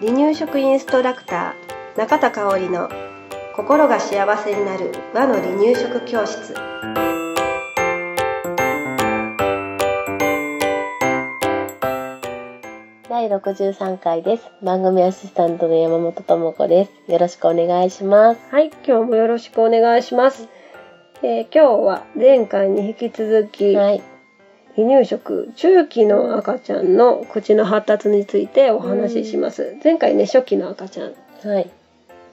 離乳食インストラクター中田香織の心が幸せになる和の離乳食教室第63回です。番組アシスタントの山本智子です。よろしくお願いします。はい今日もよろしくお願いします、えー今日は前回に引き続き、はい。離乳食中期の赤ちゃんの口の発達についてお話しします、前回ね初期の赤ちゃんはい。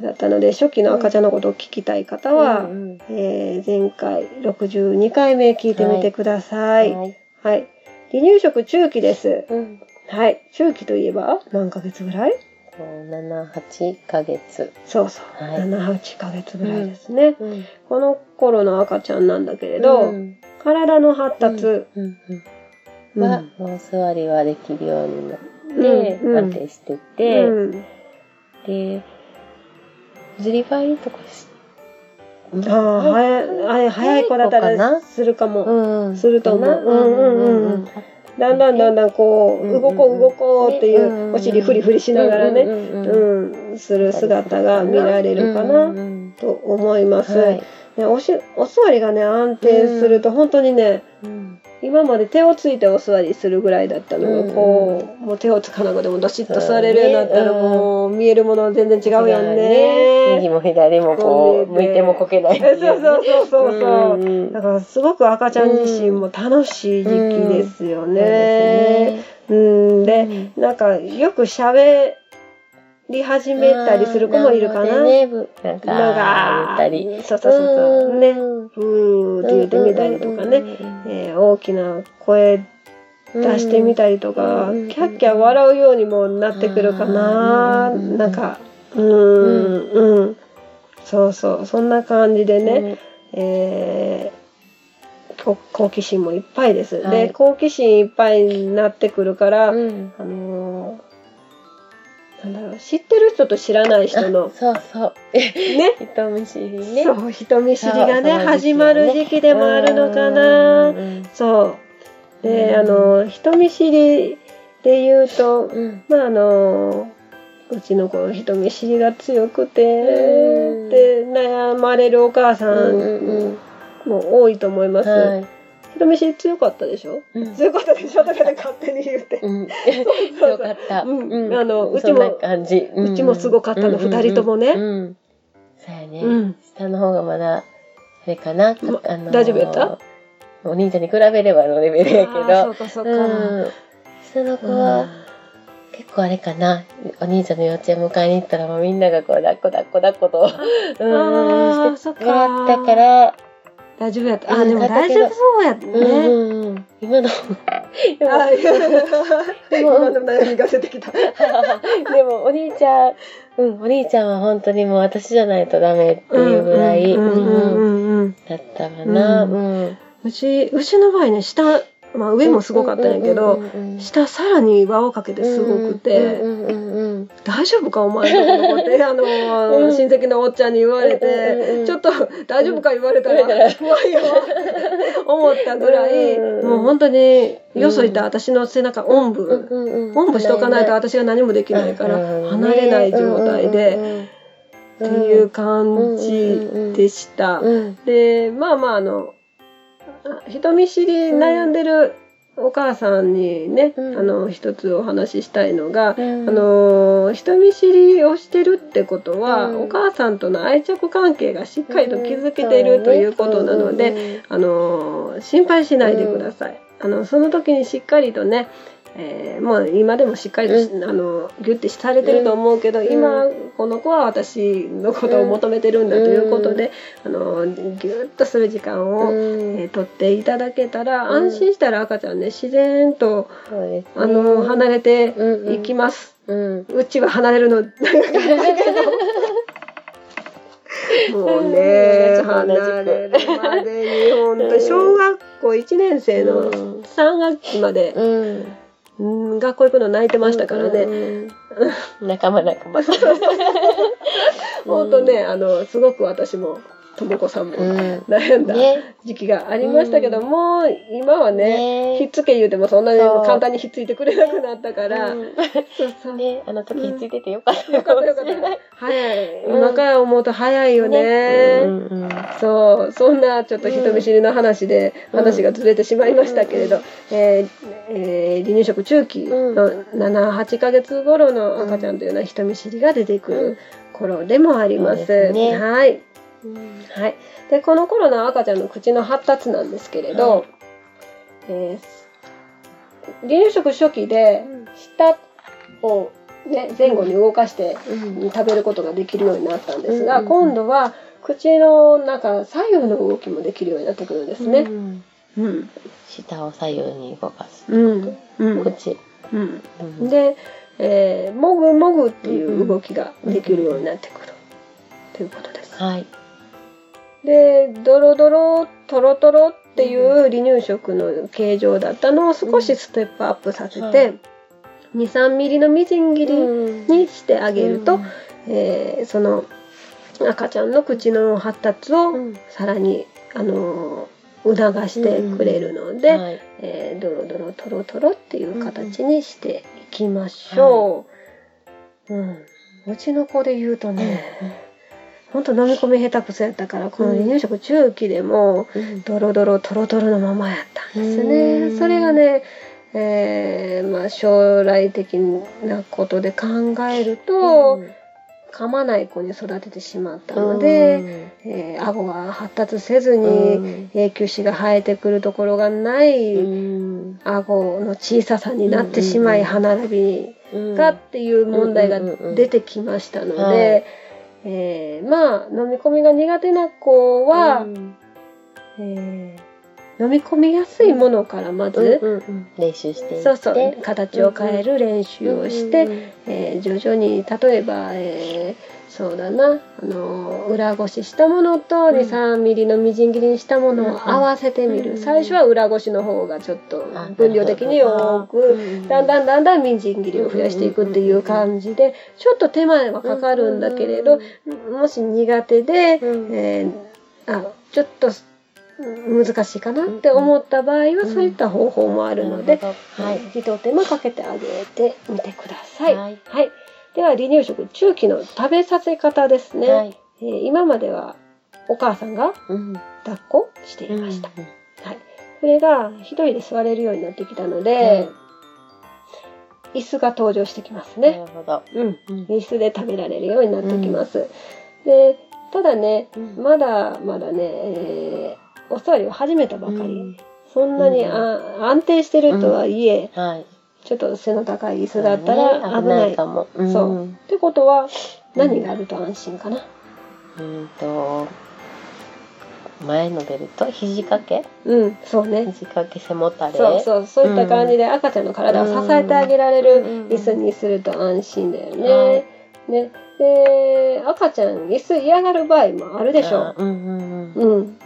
だったので初期の赤ちゃんのことを聞きたい方は、うんうんえー前回62回目聞いてみてください。はい。はい。離乳食中期です。うん。はい。中期といえば何ヶ月ぐらい？こう7、8ヶ月。そうそう。はい。7、8ヶ月ぐらいですね、うん。この頃の赤ちゃんなんだけれど、うん。体の発達、うんうんうん。は、もう座りはできるようになって、うんうん。安定してて、うん。で、ずりばいとかし、ああ、早い早い子だったらな？するかも。うん。すると思う。うん。うんうんうんだんだんだんだんこう、動こう動こうっていう、お尻フリフリしながらね、うんする姿が見られるかうんなうん。と思います。おしお座りがね、安定すると本当にね、うん今まで手をついてお座りするぐらいだったのが、こう、もう手をつかなくてもどしっと座れるようになったら、もう見えるもの全然違うよ右ね。も左もこう、向いてもこけない。そうそうそうそうそう。んだからすごく赤ちゃん自身も楽しい時期ですよね。うん、で、なんかよく喋り始めたりする子もいるかな。ね、ぶなんか、のが言ったり。そうそうそうそう。ね。うんふーって言ってみたりとかね。えー大きな声出してみたりとか、うんキャッキャ笑うようにもなってくるかな。うんなんか、うーん、うん。そうそう。そんな感じでね。ね。えー好好奇心もいっぱいです。はいで好奇心いっぱいになってくるから、うん。あのーなんだろう知ってる人と知らない人のそうそう。ね？人見知りね。そう人見知りがねね始まる時期でもあるのかな。うんそうで、うんあの人見知りで言うと、うん。まああのうちの子人見知りが強くて、悩まれるお母さんも多いと思います。はい。人見知り強かったでしょ、うん強かったでしょ？とかで勝手に言って。うん。そうよかった。うんあのうちもそんな感じ。うちもすごかったの二人ともねうん。そうやね。うん下の方がまだ、あれかな。まあのー大丈夫やった？お兄ちゃんに比べればのレベルやけあーそど。うかそうか。うん。下の子は、結構あれかな。お兄ちゃんの幼稚園迎えに行ったらもうみんながこう、抱っこ抱っこ抱っこと、うん、してもらったから、大丈夫やった。あ、うんでも大丈夫そうやったうんね。うんうん。今の、でもあ、いや今の悩みが出てきた。でもお兄ちゃん、うん、お兄ちゃんは本当にもう私じゃないとダメっていうぐらい、だったかな。ううん。うち、うちの場合ね、下、まあ上もすごかったんやけど、下さらに輪をかけてすごくて、大丈夫かお前の子って、あの、うん親戚のおっちゃんに言われて、んちょっと大丈夫か言われたらうん。不安よって思ったぐらい、うんもう本当に、よそいた私の背中、おんぶ、おんぶしとかないと私が何もできないから、離れない状態で、っていう感じでした。うんで、まあまああの、あ人見知り悩んでるお母さんにね、うん。あの、一つお話ししたいのが、うん。あの、人見知りをしてるってことは、うん。お母さんとの愛着関係がしっかりと築けているということなので、あの、心配しないでください。あの、その時にしっかりとね、えーもう今でもしっかりとし、あのギュッてされてると思うけど、ん。今この子は私のことを求めてるんだということで、あのギュッとする時間を、うん。えー取っていただけたら、安心したら赤ちゃんね自然とね。あの離れてうんうん。いきます。うん。うちは離れるの長かったけど。もうね、うん。離れるまでに、本当小学校1年生のうん。3学期まで、うん行くの泣いてましたからね。うん仲間仲間 本当ね、あの、すごく私もとも子さんもうん。悩んだね。時期がありましたけども、今はねね。ひっつけ言うてもそんなに簡単にひっついてくれなくなったから、うん。そうそう、ね。あの時ひっついててよかったよかったよかった。早い。今から思うと早いよね。うんうんそう。そんなちょっと人見知りの話でうん。話がずれてしまいましたけれど、えーえー離乳食中期の78ヶ月頃の赤ちゃんというのは人見知りが出てくる頃でもありますね。はいうんはい、でこの頃の赤ちゃんの口の発達なんですけれど、はいえー離乳食初期で舌を、ね、前後に動かしてうん食べることができるようになったんですが、うん今度は口の中左右の動きもできるようになってくるんですね。うん。うん。舌を左右に動かす。うん。うん。口。うん。うん。で、えーもぐもぐっていう動きができるようになってくる。ということです。はいでドロドロトロトロっていう離乳食の形状だったのを少しステップアップさせはて、23ミリのみじん切りにしてあげると、うん。えーその赤ちゃんの口の発達をうん。さらに、あのー促してくれるので、はい。えードロドロトロトロっていう形にしていきましょう。うん。うちの子で言うとね、ほんと飲み込み下手くそやったからこの離乳食中期でもうん。ドロドロトロトロのままやったんですね。うん。それがね、えーまあ、将来的なことで考えると、噛まない子に育ててしまったので、えー顎が発達せずに、うん。永久歯が生えてくるところがない、うん。顎の小ささになってしまい、うん歯並びうんがっていう問題がうんうんうんうん。出てきましたので、はいえーまあ飲み込みが苦手な子は、うん。えー飲み込みやすいものからまず、うんうんうん。練習してそうそう形を変える練習をして、うんうん。えー徐々に例えば、えーそうだな。あの裏ごししたものとうん。23ミリのみじん切りにしたものを合わせてみる、うん最初は裏ごしの方がちょっとあ分量的に多く、うんだんだんだんだんみじん切りを増やしていくっていう感じでちょっと手間はかかるんだけれど、もし苦手で、うんえーあちょっとうん難しいかなって思った場合はそういった方法もあるので、はい一手間かけてあげてみてください。は。はいいでは離乳食中期の食べさせ方ですね。はいえー今まではお母さんがうん抱っこしていました。うんはい。それが一人で座れるようになってきたので、椅子が登場してきますなね。るほどうん。うん椅子で食べられるようになってきます。で、ただね、うんまだまだね、えーお座りを始めたばかり。うんそんなに、安定してるとはいえ、はいちょっと背の高い椅子だったらね危ない。かも。そう。うん。ってことは何があると安心かな？うんと前のベルト？肘掛け？うん、そうね。肘掛け背もたれ？そうそう、そういった感じで赤ちゃんの体を支えてあげられるうん。椅子にすると安心だよはい。ね。ね。で、赤ちゃん椅子嫌がる場合もあるでしょ。あうんうんうん。うん。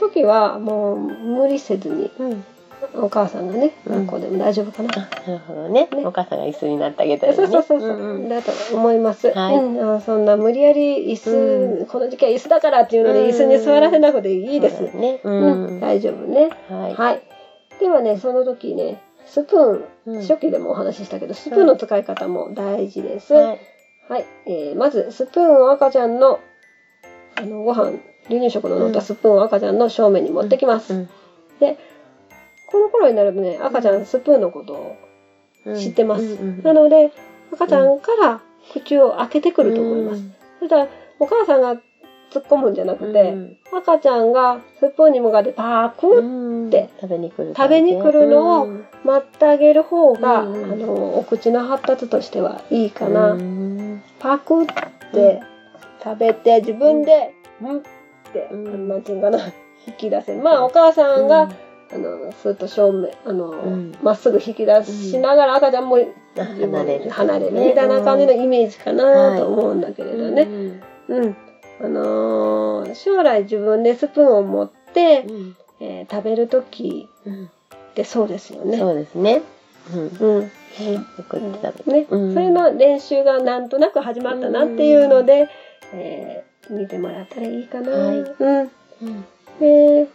時はもう無理せずにうんお母さんがね、うん。こうでも大丈夫かな。あなるほどね。ね。お母さんが椅子になってあげたりね。そうそうそうそう、だと思います、はい。そんな無理やり椅子、うこの時期は椅子だからっていうので椅子に座らせなくていいです、ねううん。ん。大丈夫ね。はい。はい。ではねその時ねスプーン、うん。初期でもお話ししたけどスプーンの使い方も大事です、はい。はい、えーまずスプーンを赤ちゃんのあのご飯離乳食の乗ったスプーンを赤ちゃんの正面に持ってきます、うん。でこの頃になるとね赤ちゃんスプーンのことをうん。知ってます、なので赤ちゃんから口を開けてくると思います、そしたらお母さんが突っ込むんじゃなくて、うん赤ちゃんがスプーンに向かってパークうん。って食べに来る食べに来るのをうん。待ってあげる方が、うんあのお口の発達としてはいいかな、うんパクって食べて自分で「ん」って、うん。なんていうかな。引き出せる。まあお母さんが、うんあのスッと正面あのん。ま、っすぐ引き出しながら赤ちゃんもあ離れる。離れる。みたいな感じのイメージかなと思うんだけれどね。うん。うん。あのー将来自分でスプーンを持って、うん。えー食べる時うんってそうですよね。そうですね。うん。うん。よく食べるね、うん。それの練習がなんとなく始まったなっていうので、えー見てもらったらいいかな。はい。うん。うん。で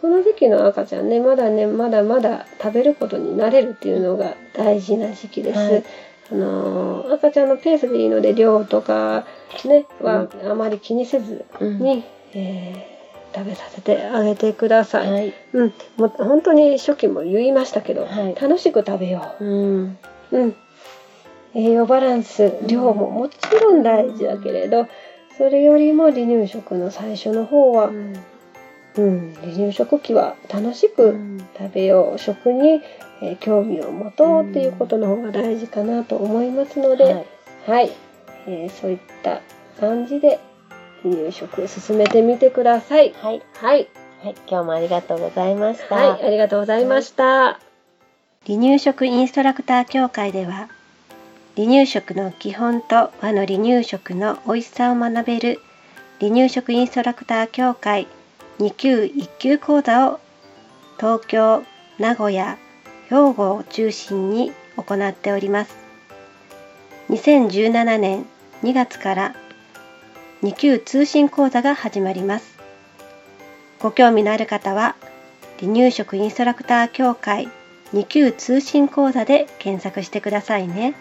この時期の赤ちゃんねまだねまだまだ食べることに慣れるっていうのが大事な時期です。はい。あのー赤ちゃんのペースでいいので量とかねはあまり気にせずうん。に、えー食べさせてあげてください。はい。うん、もう本当に初期も言いましたけど、はい。楽しく食べよう。ん。う。うん、栄養バランス量ももちろん大事だけれどそれよりも離乳食の最初の方は、うん、離乳食期は楽しく食べよう。食に、えー興味を持とうっていうことの方が大事かなと思いますので、はい。はい、えーそういった感じで離乳食進めてみてください。はい。はい、はい。今日もありがとうございました。はい、ありがとうございました。離乳食インストラクター協会では、離乳食の基本と和の離乳食の美味しさを学べる離乳食インストラクター協会2級1級講座を東京、名古屋、兵庫を中心に行っております。2017年2月から2級通信講座が始まります。ご興味のある方は、離乳食インストラクター協会2級通信講座で検索してくださいね。